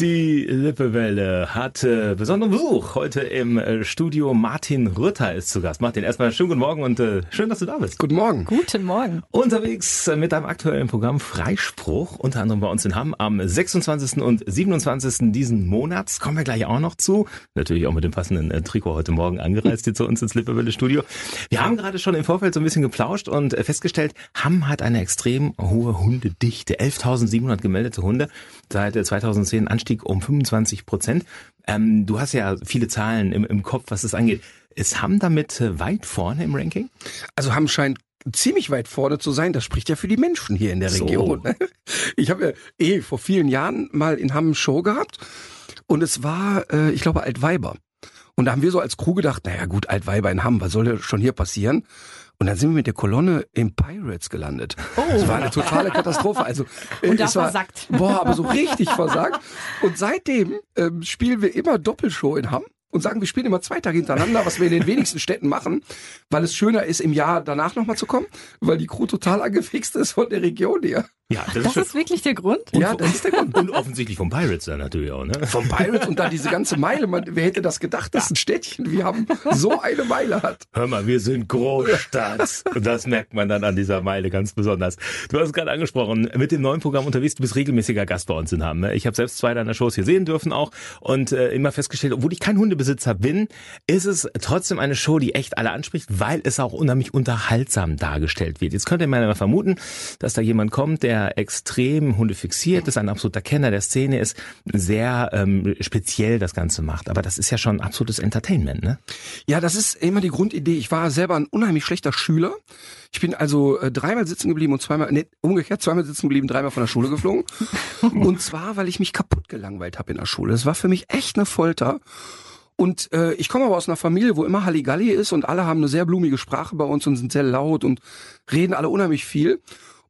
Die Lippewelle hat äh, besonderen Besuch. Heute im äh, Studio Martin Rütter ist zu Gast. Martin, erstmal schönen guten Morgen und äh, schön, dass du da bist. Guten Morgen. Guten Morgen. Unterwegs äh, mit deinem aktuellen Programm Freispruch, unter anderem bei uns in Hamm am 26. und 27. diesen Monats. Kommen wir gleich auch noch zu. Natürlich auch mit dem passenden äh, Trikot heute Morgen angereist hier zu uns ins Lippewelle Studio. Wir haben gerade schon im Vorfeld so ein bisschen geplauscht und äh, festgestellt, Hamm hat eine extrem hohe Hundedichte. 11.700 gemeldete Hunde. Seit 2010 Anstieg Anstieg um 25 Prozent. Ähm, du hast ja viele Zahlen im, im Kopf, was das angeht. Ist Hamm damit äh, weit vorne im Ranking? Also Hamm scheint ziemlich weit vorne zu sein. Das spricht ja für die Menschen hier in der Region. So. Ich habe ja eh vor vielen Jahren mal in Hamm Show gehabt und es war, äh, ich glaube, Altweiber. Und da haben wir so als Crew gedacht, naja gut, Altweiber in Hamm, was soll denn schon hier passieren? Und dann sind wir mit der Kolonne im Pirates gelandet. Oh. Das war eine totale Katastrophe. Also, äh, Und da versagt. boah, aber so richtig versagt. Und seitdem ähm, spielen wir immer Doppelshow in Hamm und sagen, wir spielen immer zwei Tage hintereinander, was wir in den wenigsten Städten machen, weil es schöner ist, im Jahr danach nochmal zu kommen, weil die Crew total angefixt ist von der Region hier. Ja, das, das ist, ist, wirklich der Grund? Und ja, das ist der Grund. Und offensichtlich vom Pirates dann natürlich auch, ne? Vom Pirates und dann diese ganze Meile. Man, wer hätte das gedacht, dass ein Städtchen wir haben so eine Meile hat? Hör mal, wir sind Großstadt. Und das merkt man dann an dieser Meile ganz besonders. Du hast es gerade angesprochen, mit dem neuen Programm unterwegs, du bist regelmäßiger Gast bei uns in Hamm. Ne? Ich habe selbst zwei deiner Shows hier sehen dürfen auch und äh, immer festgestellt, obwohl ich kein Hundebesitzer bin, ist es trotzdem eine Show, die echt alle anspricht, weil es auch unheimlich unterhaltsam dargestellt wird. Jetzt könnte man ja vermuten, dass da jemand kommt, der extrem extrem Hunde fixiert ist, ein absoluter Kenner der Szene ist, sehr ähm, speziell das Ganze macht. Aber das ist ja schon absolutes Entertainment, ne? Ja, das ist immer die Grundidee. Ich war selber ein unheimlich schlechter Schüler. Ich bin also äh, dreimal sitzen geblieben und zweimal, nee, umgekehrt, zweimal sitzen geblieben, dreimal von der Schule geflogen. und zwar, weil ich mich kaputt gelangweilt habe in der Schule. Das war für mich echt eine Folter. Und äh, ich komme aber aus einer Familie, wo immer Halligalli ist und alle haben eine sehr blumige Sprache bei uns und sind sehr laut und reden alle unheimlich viel.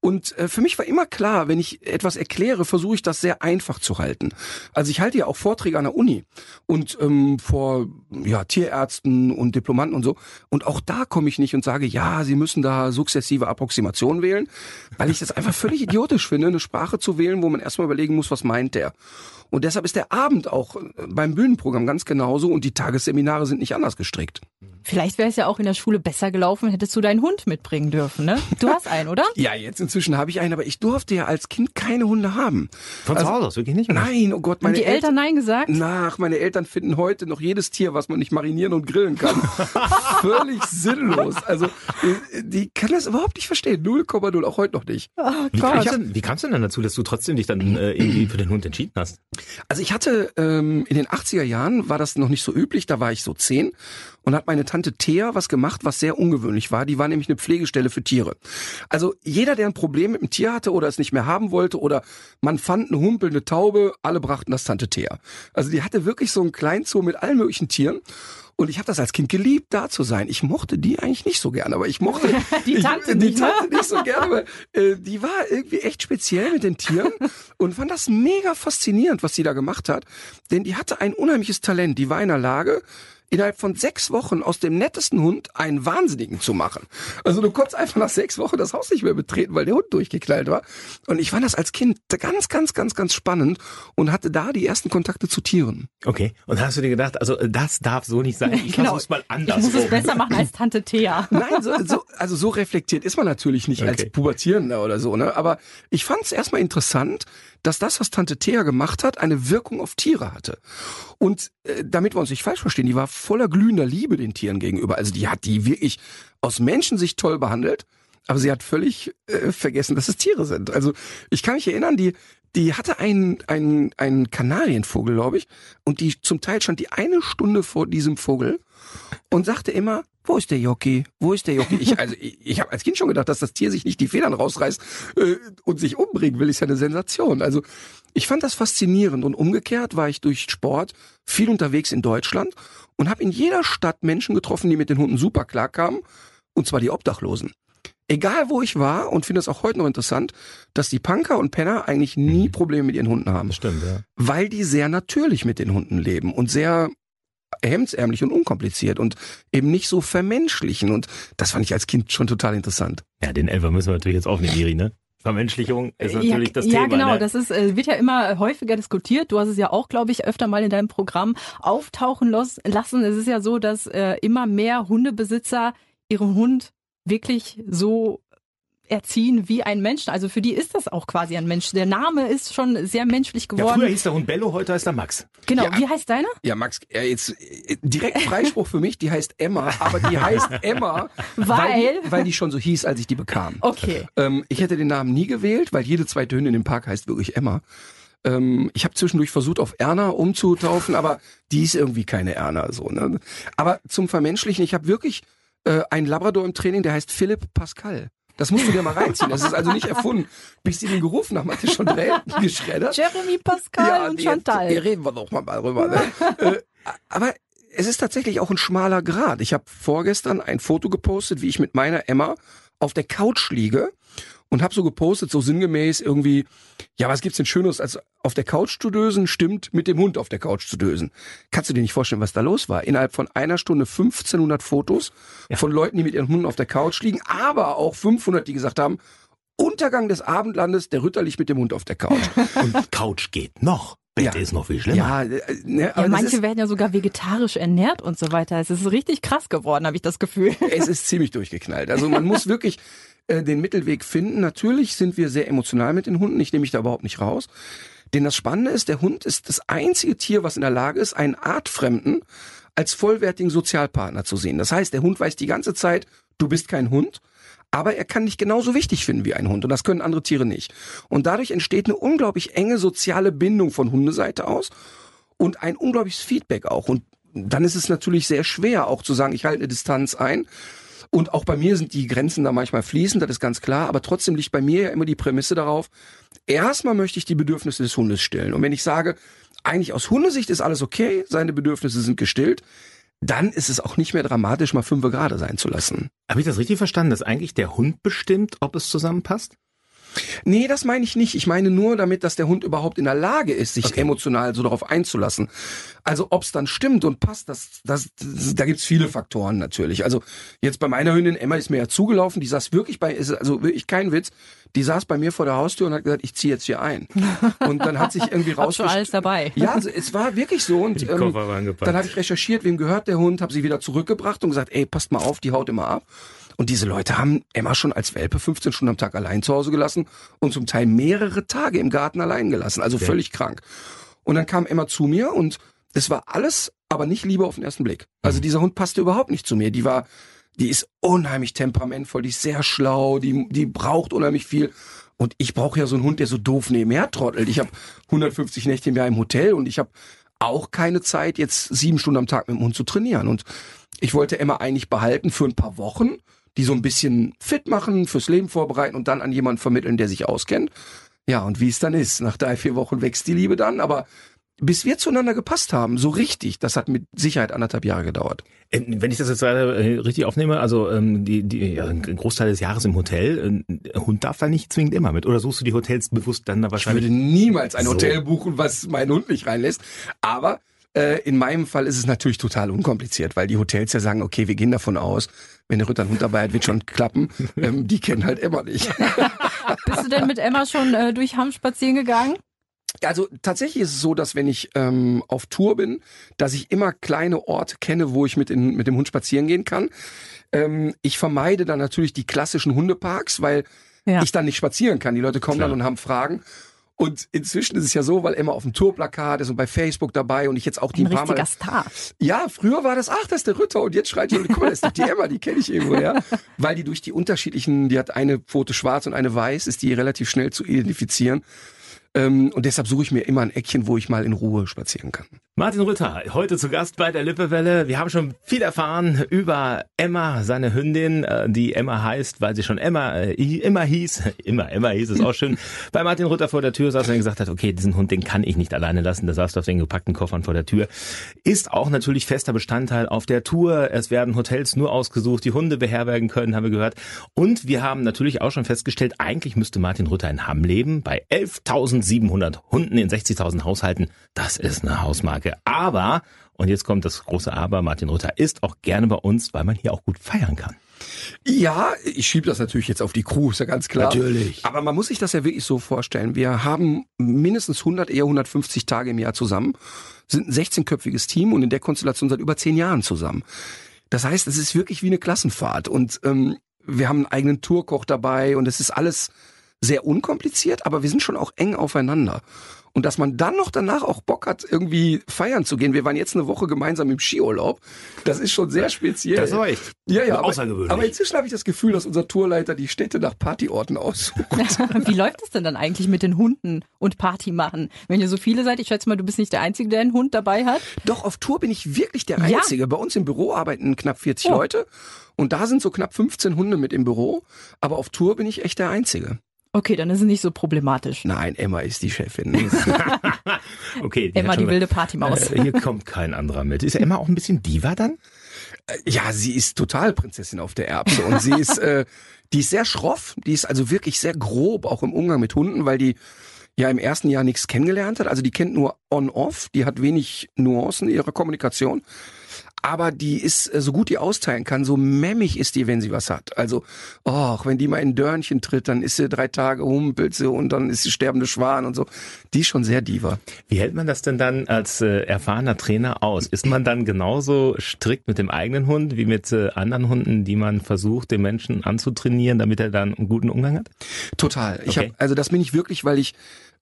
Und äh, für mich war immer klar, wenn ich etwas erkläre, versuche ich das sehr einfach zu halten. Also ich halte ja auch Vorträge an der Uni und ähm, vor ja, Tierärzten und Diplomanten und so. Und auch da komme ich nicht und sage, ja, Sie müssen da sukzessive Approximation wählen, weil ich das einfach völlig idiotisch finde, eine Sprache zu wählen, wo man erstmal überlegen muss, was meint der. Und deshalb ist der Abend auch äh, beim Bühnenprogramm ganz genauso und die Tagesseminare sind nicht anders gestrickt. Vielleicht wäre es ja auch in der Schule besser gelaufen, hättest du deinen Hund mitbringen dürfen, ne? Du hast einen, oder? ja, jetzt inzwischen habe ich einen, aber ich durfte ja als Kind keine Hunde haben. Von also, zu Hause aus, wirklich nicht? Oder? Nein, oh Gott, meine Haben die Eltern, Eltern Nein gesagt? Nach, meine Eltern finden heute noch jedes Tier, was man nicht marinieren und grillen kann. Völlig sinnlos. Also, die kann das überhaupt nicht verstehen. 0,0, auch heute noch nicht. Oh wie, Gott. Kamst denn, wie kamst du denn dazu, dass du trotzdem dich dann äh, irgendwie für den Hund entschieden hast? Also ich hatte ähm, in den 80er Jahren war das noch nicht so üblich, da war ich so zehn und hat meine Tante Thea was gemacht, was sehr ungewöhnlich war. Die war nämlich eine Pflegestelle für Tiere. Also jeder, der ein Problem mit dem Tier hatte oder es nicht mehr haben wollte oder man fand eine Humpel, eine Taube, alle brachten das Tante Thea. Also die hatte wirklich so einen Kleinzoo mit allen möglichen Tieren. Und ich habe das als Kind geliebt, da zu sein. Ich mochte die eigentlich nicht so gerne, aber ich mochte die Tante, ich, die Tante nicht, so gerne, aber äh, die war irgendwie echt speziell mit den Tieren und fand das mega faszinierend, was sie da gemacht hat. Denn die hatte ein unheimliches Talent. Die war in der Lage, innerhalb von sechs Wochen aus dem nettesten Hund einen Wahnsinnigen zu machen. Also du konntest einfach nach sechs Wochen das Haus nicht mehr betreten, weil der Hund durchgeknallt war. Und ich fand das als Kind ganz, ganz, ganz, ganz spannend und hatte da die ersten Kontakte zu Tieren. Okay. Und hast du dir gedacht, also das darf so nicht sein. Ich genau. versuch's mal anders. Ich muss es besser machen als Tante Thea. Nein, so, so, also so reflektiert ist man natürlich nicht okay. als Pubertierender oder so, ne? Aber ich fand es erstmal interessant, dass das, was Tante Thea gemacht hat, eine Wirkung auf Tiere hatte. Und äh, damit wir uns nicht falsch verstehen, die war voller glühender Liebe den Tieren gegenüber. Also die hat die wirklich aus Menschensicht toll behandelt, aber sie hat völlig äh, vergessen, dass es Tiere sind. Also ich kann mich erinnern, die die hatte einen, einen, einen Kanarienvogel, glaube ich, und die zum Teil stand die eine Stunde vor diesem Vogel und sagte immer, wo ist der Jockey? Wo ist der Jockey? Ich, also ich, ich habe als Kind schon gedacht, dass das Tier sich nicht die Federn rausreißt äh, und sich umbringen will, ist ja eine Sensation. Also ich fand das faszinierend und umgekehrt war ich durch Sport viel unterwegs in Deutschland und habe in jeder Stadt Menschen getroffen, die mit den Hunden super klarkamen, und zwar die Obdachlosen. Egal wo ich war und finde es auch heute noch interessant, dass die Punker und Penner eigentlich nie mhm. Probleme mit ihren Hunden haben. Stimmt, ja. Weil die sehr natürlich mit den Hunden leben und sehr hemdsärmlich und unkompliziert und eben nicht so vermenschlichen. Und das fand ich als Kind schon total interessant. Ja, den Elfer müssen wir natürlich jetzt aufnehmen, Iri, ne? Vermenschlichung ist natürlich ja, das Thema. Ja, genau. Ne? Das ist, äh, wird ja immer häufiger diskutiert. Du hast es ja auch, glaube ich, öfter mal in deinem Programm auftauchen lassen. Es ist ja so, dass äh, immer mehr Hundebesitzer ihren Hund wirklich so erziehen wie ein Mensch. Also für die ist das auch quasi ein Mensch. Der Name ist schon sehr menschlich geworden. Ja, früher hieß der Hund Bello, heute heißt er Max. Genau. Ja, wie heißt deiner? Ja, Max, äh, jetzt äh, direkt Freispruch für mich, die heißt Emma, aber die heißt Emma, weil, weil die, weil die schon so hieß, als ich die bekam. Okay. Ähm, ich hätte den Namen nie gewählt, weil jede zweite Hündin im Park heißt wirklich Emma. Ähm, ich habe zwischendurch versucht, auf Erna umzutaufen, aber die ist irgendwie keine Erna. So, ne? Aber zum Vermenschlichen, ich habe wirklich äh, einen Labrador im Training, der heißt Philipp Pascal. Das musst du dir mal reinziehen. Das ist also nicht erfunden. Bis sie den gerufen haben, hat er schon geschreddert. Jeremy Pascal ja, und Chantal. Jetzt, reden wir doch mal drüber. Ne? äh, aber es ist tatsächlich auch ein schmaler Grad. Ich habe vorgestern ein Foto gepostet, wie ich mit meiner Emma auf der Couch liege und habe so gepostet, so sinngemäß irgendwie, ja, was gibt's denn Schönes, als auf der Couch zu dösen, stimmt mit dem Hund auf der Couch zu dösen. Kannst du dir nicht vorstellen, was da los war? Innerhalb von einer Stunde 1500 Fotos ja. von Leuten, die mit ihren Hunden auf der Couch liegen, aber auch 500, die gesagt haben, Untergang des Abendlandes, der Ritter liegt mit dem Hund auf der Couch. Und Couch geht noch. Bett ja. ist noch viel schlimmer. Ja, äh, ne, ja manche werden ja sogar vegetarisch ernährt und so weiter. Es ist richtig krass geworden, habe ich das Gefühl. Es ist ziemlich durchgeknallt. Also man muss wirklich äh, den Mittelweg finden. Natürlich sind wir sehr emotional mit den Hunden. Ich nehme mich da überhaupt nicht raus. Denn das Spannende ist, der Hund ist das einzige Tier, was in der Lage ist, einen Artfremden als vollwertigen Sozialpartner zu sehen. Das heißt, der Hund weiß die ganze Zeit, du bist kein Hund, aber er kann dich genauso wichtig finden wie ein Hund und das können andere Tiere nicht. Und dadurch entsteht eine unglaublich enge soziale Bindung von Hundeseite aus und ein unglaubliches Feedback auch. Und dann ist es natürlich sehr schwer auch zu sagen, ich halte eine Distanz ein. Und auch bei mir sind die Grenzen da manchmal fließend, das ist ganz klar. Aber trotzdem liegt bei mir ja immer die Prämisse darauf, erstmal möchte ich die Bedürfnisse des Hundes stillen. Und wenn ich sage, eigentlich aus Hundesicht ist alles okay, seine Bedürfnisse sind gestillt, dann ist es auch nicht mehr dramatisch, mal fünf Grad sein zu lassen. Habe ich das richtig verstanden, dass eigentlich der Hund bestimmt, ob es zusammenpasst? Nee, das meine ich nicht. Ich meine nur damit, dass der Hund überhaupt in der Lage ist, sich okay. emotional so darauf einzulassen. Also ob es dann stimmt und passt, das, das, das da gibt's viele Faktoren natürlich. Also jetzt bei meiner Hündin Emma ist mir ja zugelaufen, die saß wirklich bei, ist also wirklich kein Witz, die saß bei mir vor der Haustür und hat gesagt, ich ziehe jetzt hier ein. Und dann hat sich irgendwie raus. alles dabei. Ja, also es war wirklich so. Und ähm, dann habe ich recherchiert, wem gehört der Hund, habe sie wieder zurückgebracht und gesagt, ey, passt mal auf, die haut immer ab. Und diese Leute haben Emma schon als Welpe 15 Stunden am Tag allein zu Hause gelassen und zum Teil mehrere Tage im Garten allein gelassen. Also völlig krank. Und dann kam Emma zu mir und es war alles, aber nicht Liebe auf den ersten Blick. Also mhm. dieser Hund passte überhaupt nicht zu mir. Die war, die ist unheimlich temperamentvoll, die ist sehr schlau, die, die braucht unheimlich viel. Und ich brauche ja so einen Hund, der so doof nebenher trottelt. Ich habe 150 Nächte im Jahr im Hotel und ich habe auch keine Zeit, jetzt sieben Stunden am Tag mit dem Hund zu trainieren. Und ich wollte Emma eigentlich behalten für ein paar Wochen die so ein bisschen fit machen, fürs Leben vorbereiten und dann an jemanden vermitteln, der sich auskennt. Ja, und wie es dann ist. Nach drei, vier Wochen wächst die Liebe dann, aber bis wir zueinander gepasst haben, so richtig, das hat mit Sicherheit anderthalb Jahre gedauert. Ähm, wenn ich das jetzt äh, richtig aufnehme, also ähm, die, die, ja, ein Großteil des Jahres im Hotel, ein Hund darf da nicht zwingend immer mit. Oder suchst du die Hotels bewusst dann da wahrscheinlich? Ich würde niemals ein so. Hotel buchen, was meinen Hund nicht reinlässt. Aber äh, in meinem Fall ist es natürlich total unkompliziert, weil die Hotels ja sagen, okay, wir gehen davon aus, wenn der Ritter einen Hund dabei hat, wird schon klappen. Ähm, die kennen halt Emma nicht. Bist du denn mit Emma schon äh, durch Hamm spazieren gegangen? Also tatsächlich ist es so, dass wenn ich ähm, auf Tour bin, dass ich immer kleine Orte kenne, wo ich mit, in, mit dem Hund spazieren gehen kann. Ähm, ich vermeide dann natürlich die klassischen Hundeparks, weil ja. ich dann nicht spazieren kann. Die Leute kommen Klar. dann und haben Fragen. Und inzwischen ist es ja so, weil Emma auf dem Tourplakat ist und bei Facebook dabei und ich jetzt auch die ein, paar Mal. Star. Ja, früher war das, ach, das ist der Ritter und jetzt schreit die, guck mal, das ist die Emma, die kenne ich irgendwo, ja. Weil die durch die unterschiedlichen, die hat eine Pfote schwarz und eine weiß, ist die relativ schnell zu identifizieren. Ähm, und deshalb suche ich mir immer ein Eckchen, wo ich mal in Ruhe spazieren kann. Martin Rütter, heute zu Gast bei der Lippewelle. Wir haben schon viel erfahren über Emma, seine Hündin, äh, die Emma heißt, weil sie schon Emma äh, immer hieß. Immer, Emma hieß es auch schön. bei Martin Rütter vor der Tür saß und gesagt hat, okay, diesen Hund, den kann ich nicht alleine lassen. Der saß auf den gepackten Koffern vor der Tür. Ist auch natürlich fester Bestandteil auf der Tour. Es werden Hotels nur ausgesucht, die Hunde beherbergen können, haben wir gehört. Und wir haben natürlich auch schon festgestellt, eigentlich müsste Martin Rütter in Hamm leben, bei 11.000 1700 Hunden in 60.000 Haushalten. Das ist eine Hausmarke. Aber, und jetzt kommt das große Aber, Martin Rütter ist auch gerne bei uns, weil man hier auch gut feiern kann. Ja, ich schiebe das natürlich jetzt auf die Crew, ist ja ganz klar. Natürlich. Aber man muss sich das ja wirklich so vorstellen. Wir haben mindestens 100, eher 150 Tage im Jahr zusammen, sind ein 16-köpfiges Team und in der Konstellation seit über 10 Jahren zusammen. Das heißt, es ist wirklich wie eine Klassenfahrt und ähm, wir haben einen eigenen Tourkoch dabei und es ist alles sehr unkompliziert, aber wir sind schon auch eng aufeinander. Und dass man dann noch danach auch Bock hat, irgendwie feiern zu gehen. Wir waren jetzt eine Woche gemeinsam im Skiurlaub. Das ist schon sehr speziell. Das war echt ja, ja, außergewöhnlich. Aber, aber inzwischen habe ich das Gefühl, dass unser Tourleiter die Städte nach Partyorten aussucht. Wie läuft es denn dann eigentlich mit den Hunden und Party machen? Wenn ihr so viele seid, ich schätze mal, du bist nicht der Einzige, der einen Hund dabei hat. Doch, auf Tour bin ich wirklich der Einzige. Ja. Bei uns im Büro arbeiten knapp 40 oh. Leute. Und da sind so knapp 15 Hunde mit im Büro. Aber auf Tour bin ich echt der Einzige. Okay, dann ist es nicht so problematisch. Nein, Emma ist die Chefin. okay, die Emma, die wilde Partymaus. Äh, hier kommt kein anderer mit. Ist Emma auch ein bisschen Diva dann? Äh, ja, sie ist total Prinzessin auf der Erbse und sie ist, äh, die ist sehr schroff, die ist also wirklich sehr grob, auch im Umgang mit Hunden, weil die ja im ersten Jahr nichts kennengelernt hat. Also die kennt nur on-off, die hat wenig Nuancen in ihrer Kommunikation aber die ist, äh, so gut die austeilen kann, so memmig ist die, wenn sie was hat. Also, och, wenn die mal in Dörnchen tritt, dann ist sie drei Tage humpelt sie und dann ist sie sterbende Schwan und so. Die ist schon sehr diva. Wie hält man das denn dann als äh, erfahrener Trainer aus? Ist man dann genauso strikt mit dem eigenen Hund wie mit äh, anderen Hunden, die man versucht, den Menschen anzutrainieren, damit er dann einen guten Umgang hat? Total. Ich okay. hab, also das bin ich wirklich, weil ich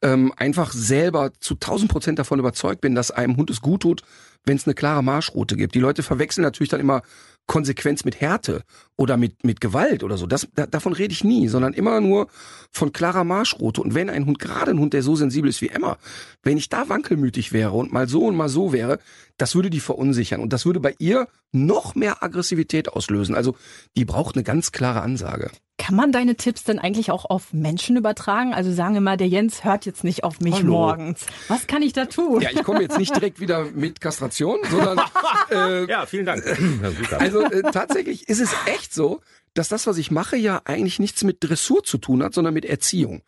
ähm, einfach selber zu 1000 Prozent davon überzeugt bin, dass einem Hund es gut tut, wenn es eine klare Marschroute gibt. Die Leute verwechseln natürlich dann immer Konsequenz mit Härte oder mit, mit Gewalt oder so. Das, da, davon rede ich nie, sondern immer nur von klarer Marschroute. Und wenn ein Hund, gerade ein Hund, der so sensibel ist wie Emma, wenn ich da wankelmütig wäre und mal so und mal so wäre, das würde die verunsichern. Und das würde bei ihr noch mehr Aggressivität auslösen. Also die braucht eine ganz klare Ansage. Kann man deine Tipps denn eigentlich auch auf Menschen übertragen? Also sagen wir mal, der Jens hört jetzt nicht auf mich Hallo. morgens. Was kann ich da tun? Ja, ich komme jetzt nicht direkt wieder mit Kastration, sondern äh, ja, vielen Dank. also äh, tatsächlich ist es echt so, dass das, was ich mache, ja eigentlich nichts mit Dressur zu tun hat, sondern mit Erziehung.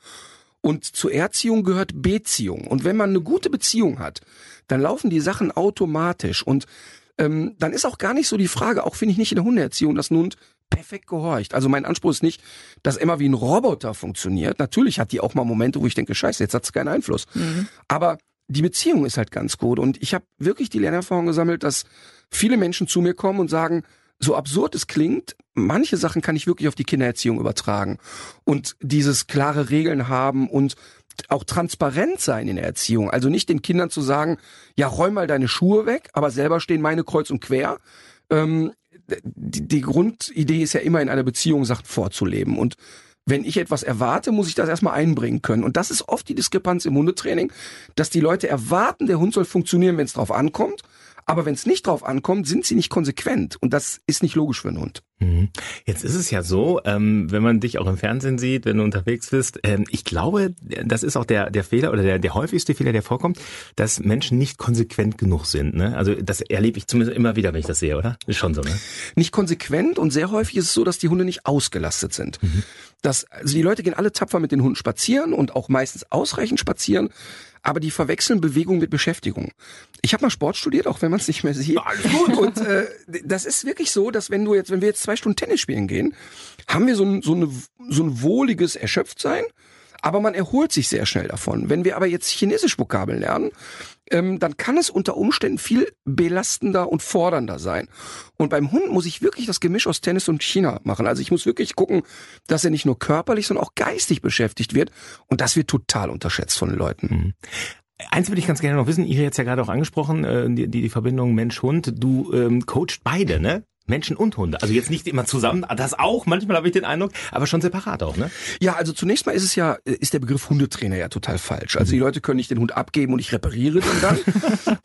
Und zur Erziehung gehört Beziehung. Und wenn man eine gute Beziehung hat, dann laufen die Sachen automatisch. Und ähm, dann ist auch gar nicht so die Frage, auch finde ich nicht in der Hundeerziehung, dass ein Hund perfekt gehorcht. Also mein Anspruch ist nicht, dass Emma wie ein Roboter funktioniert. Natürlich hat die auch mal Momente, wo ich denke, scheiße, jetzt hat sie keinen Einfluss. Mhm. Aber die Beziehung ist halt ganz gut. Und ich habe wirklich die Lernerfahrung gesammelt, dass viele Menschen zu mir kommen und sagen, so absurd es klingt, manche Sachen kann ich wirklich auf die Kindererziehung übertragen. Und dieses klare Regeln haben und auch transparent sein in der Erziehung. Also nicht den Kindern zu sagen, ja, räum mal deine Schuhe weg, aber selber stehen meine kreuz und quer. Ähm, die, die Grundidee ist ja immer in einer Beziehung Sachen vorzuleben und wenn ich etwas erwarte, muss ich das erstmal einbringen können. Und das ist oft die Diskrepanz im Hundetraining, dass die Leute erwarten, der Hund soll funktionieren, wenn es drauf ankommt. Aber wenn es nicht drauf ankommt, sind sie nicht konsequent. Und das ist nicht logisch für einen Hund. Mhm. Jetzt ist es ja so, ähm, wenn man dich auch im Fernsehen sieht, wenn du unterwegs bist, ähm, ich glaube, das ist auch der, der Fehler oder der, der häufigste Fehler, der vorkommt, dass Menschen nicht konsequent genug sind. Ne? Also das erlebe ich zumindest immer wieder, wenn ich das sehe, oder? Ist schon so, ne? Nicht konsequent und sehr häufig ist es so, dass die Hunde nicht ausgelastet sind. Mhm. Das, also die Leute gehen alle tapfer mit den Hunden spazieren und auch meistens ausreichend spazieren aber die verwechseln Bewegung mit Beschäftigung. Ich habe mal Sport studiert, auch wenn man es nicht mehr sieht. Alles gut. Und äh, das ist wirklich so, dass wenn du jetzt, wenn wir jetzt zwei Stunden Tennis spielen gehen, haben wir so ein, so, eine, so ein wohliges Erschöpftsein, aber man erholt sich sehr schnell davon. Wenn wir aber jetzt Chinesisch Vokabeln lernen, ähm, dann kann es unter Umständen viel belastender und fordernder sein. Und beim Hund muss ich wirklich das Gemisch aus Tennis und China machen. Also ich muss wirklich gucken, dass er nicht nur körperlich, sondern auch geistig beschäftigt wird. Und das wird total unterschätzt von den Leuten. Mhm. Eins würde ich ganz gerne noch wissen, ihr jetzt ja gerade auch angesprochen, äh, die, die Verbindung Mensch-Hund. Du ähm, coachst beide, ne? Menschen und Hunde. Also jetzt nicht immer zusammen, das auch, manchmal habe ich den Eindruck, aber schon separat auch, ne? Ja, also zunächst mal ist es ja, ist der Begriff Hundetrainer ja total falsch. Also die. Leute können nicht den Hund abgeben und ich repariere den dann,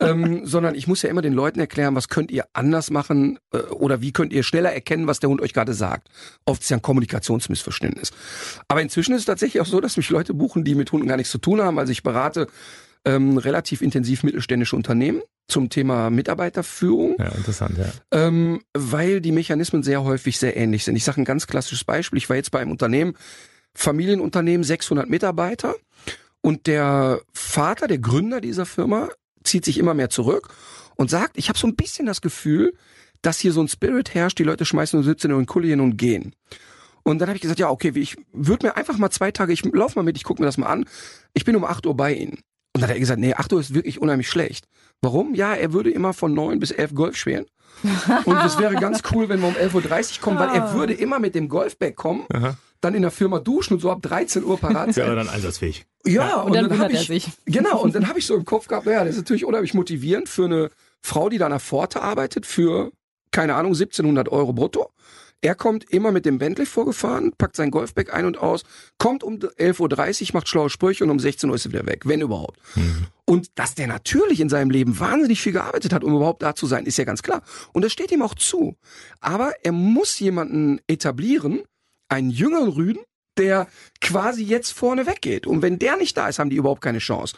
ähm, sondern ich muss ja immer den Leuten erklären, was könnt ihr anders machen äh, oder wie könnt ihr schneller erkennen, was der Hund euch gerade sagt. Oft ist ja ein Kommunikationsmissverständnis. Aber inzwischen ist es tatsächlich auch so, dass mich Leute buchen, die mit Hunden gar nichts zu tun haben. Also ich berate ähm, relativ intensiv mittelständische Unternehmen zum Thema Mitarbeiterführung. Ja, interessant, ja. Ähm, weil die Mechanismen sehr häufig sehr ähnlich sind. Ich sage ein ganz klassisches Beispiel. Ich war jetzt bei einem Unternehmen, Familienunternehmen, 600 Mitarbeiter und der Vater, der Gründer dieser Firma, zieht sich immer mehr zurück und sagt, ich habe so ein bisschen das Gefühl, dass hier so ein Spirit herrscht, die Leute schmeißen um 17 Uhr in Kulle hin und gehen. Und dann habe ich gesagt, ja, okay, ich würde mir einfach mal zwei Tage, ich lauf mal mit, ich gucke mir das mal an. Ich bin um 8 Uhr bei Ihnen. Und dann hat er gesagt, nee, 8 Uhr ist wirklich unheimlich schlecht. Warum? Ja, er würde immer von 9 bis 11 Golf spielen. Und es wäre ganz cool, wenn wir um 11.30 Uhr kommen, weil er ah. würde immer mit dem Golfbag kommen, Aha. dann in der Firma duschen und so ab 13 Uhr parat sein. Ja, dann einsatzfähig. Ja, ja und, und, dann, dann habe ich, sich. genau, und dann habe ich so im Kopf gehabt, naja, das ist natürlich unheimlich motivierend für eine Frau, die da an der Pforte arbeitet, für, keine Ahnung, 1700 Euro brutto. Er kommt immer mit dem Bentley vorgefahren, packt sein Golfbag ein und aus, kommt um 11.30 Uhr, macht schlaue Sprüche und um 16 Uhr ist er wieder weg, wenn überhaupt. Mhm. Und dass der natürlich in seinem Leben wahnsinnig viel gearbeitet hat, um überhaupt da zu sein, ist ja ganz klar. Und das steht ihm auch zu. Aber er muss jemanden etablieren, einen jüngeren Rüden, der quasi jetzt vorne weggeht. Und wenn der nicht da ist, haben die überhaupt keine Chance.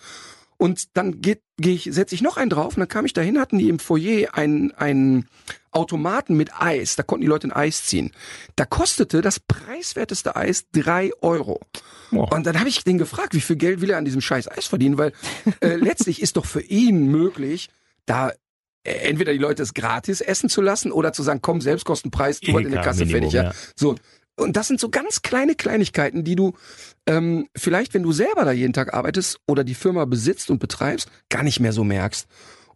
Und dann geht, geh ich, setze ich noch einen drauf und dann kam ich dahin, hatten die im Foyer einen, einen Automaten mit Eis. Da konnten die Leute ein Eis ziehen. Da kostete das preiswerteste Eis drei Euro. Oh. Und dann habe ich den gefragt, wie viel Geld will er an diesem scheiß Eis verdienen? Weil äh, letztlich ist doch für ihn möglich, da äh, entweder die Leute es gratis essen zu lassen oder zu sagen, komm, Selbstkostenpreis, tu mal in der Kasse Minimum, fertig. Ja. ja. So, und das sind so ganz kleine Kleinigkeiten, die du ähm, vielleicht, wenn du selber da jeden Tag arbeitest oder die Firma besitzt und betreibst, gar nicht mehr so merkst.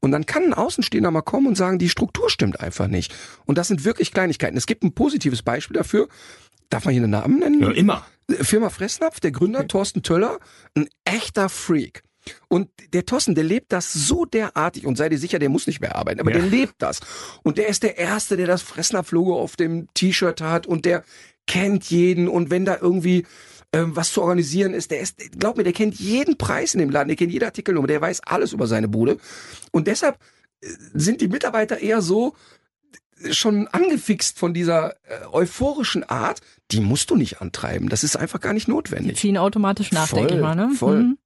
Und dann kann ein Außenstehender mal kommen und sagen, die Struktur stimmt einfach nicht. Und das sind wirklich Kleinigkeiten. Es gibt ein positives Beispiel dafür. Darf man hier einen Namen nennen? Ja, immer. Firma Fressnapf, der Gründer Thorsten Töller, ein echter Freak. Und der Thorsten, der lebt das so derartig und sei dir sicher, der muss nicht mehr arbeiten, aber ja. der lebt das. Und der ist der Erste, der das Fressnapf-Logo auf dem T-Shirt hat und der kennt jeden und wenn da irgendwie ähm, was zu organisieren ist, der ist, glaub mir, der kennt jeden Preis in dem Laden, der kennt jede Artikelnummer, der weiß alles über seine Bude. Und deshalb äh, sind die Mitarbeiter eher so äh, schon angefixt von dieser äh, euphorischen Art, die musst du nicht antreiben. Das ist einfach gar nicht notwendig. Die ziehen automatisch nach, denke ich mal. Ne? Voll. Mhm.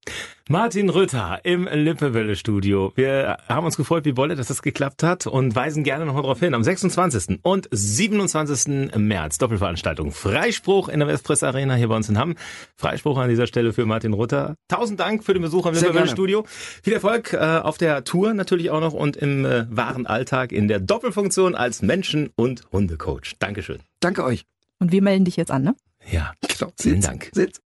Martin Rütter im Lippewelle-Studio. Wir haben uns gefreut, wie Bolle, dass das geklappt hat und weisen gerne nochmal darauf hin. Am 26. und 27. März Doppelveranstaltung. Freispruch in der Westpress Arena hier bei uns in Hamm. Freispruch an dieser Stelle für Martin Rütter. Tausend Dank für den Besuch im Lippewelle-Studio. Viel Erfolg äh, auf der Tour natürlich auch noch und im äh, wahren Alltag in der Doppelfunktion als Menschen- und Hundecoach. Dankeschön. Danke euch. Und wir melden dich jetzt an, ne? Ja, genau. Vielen Dank. Sitz.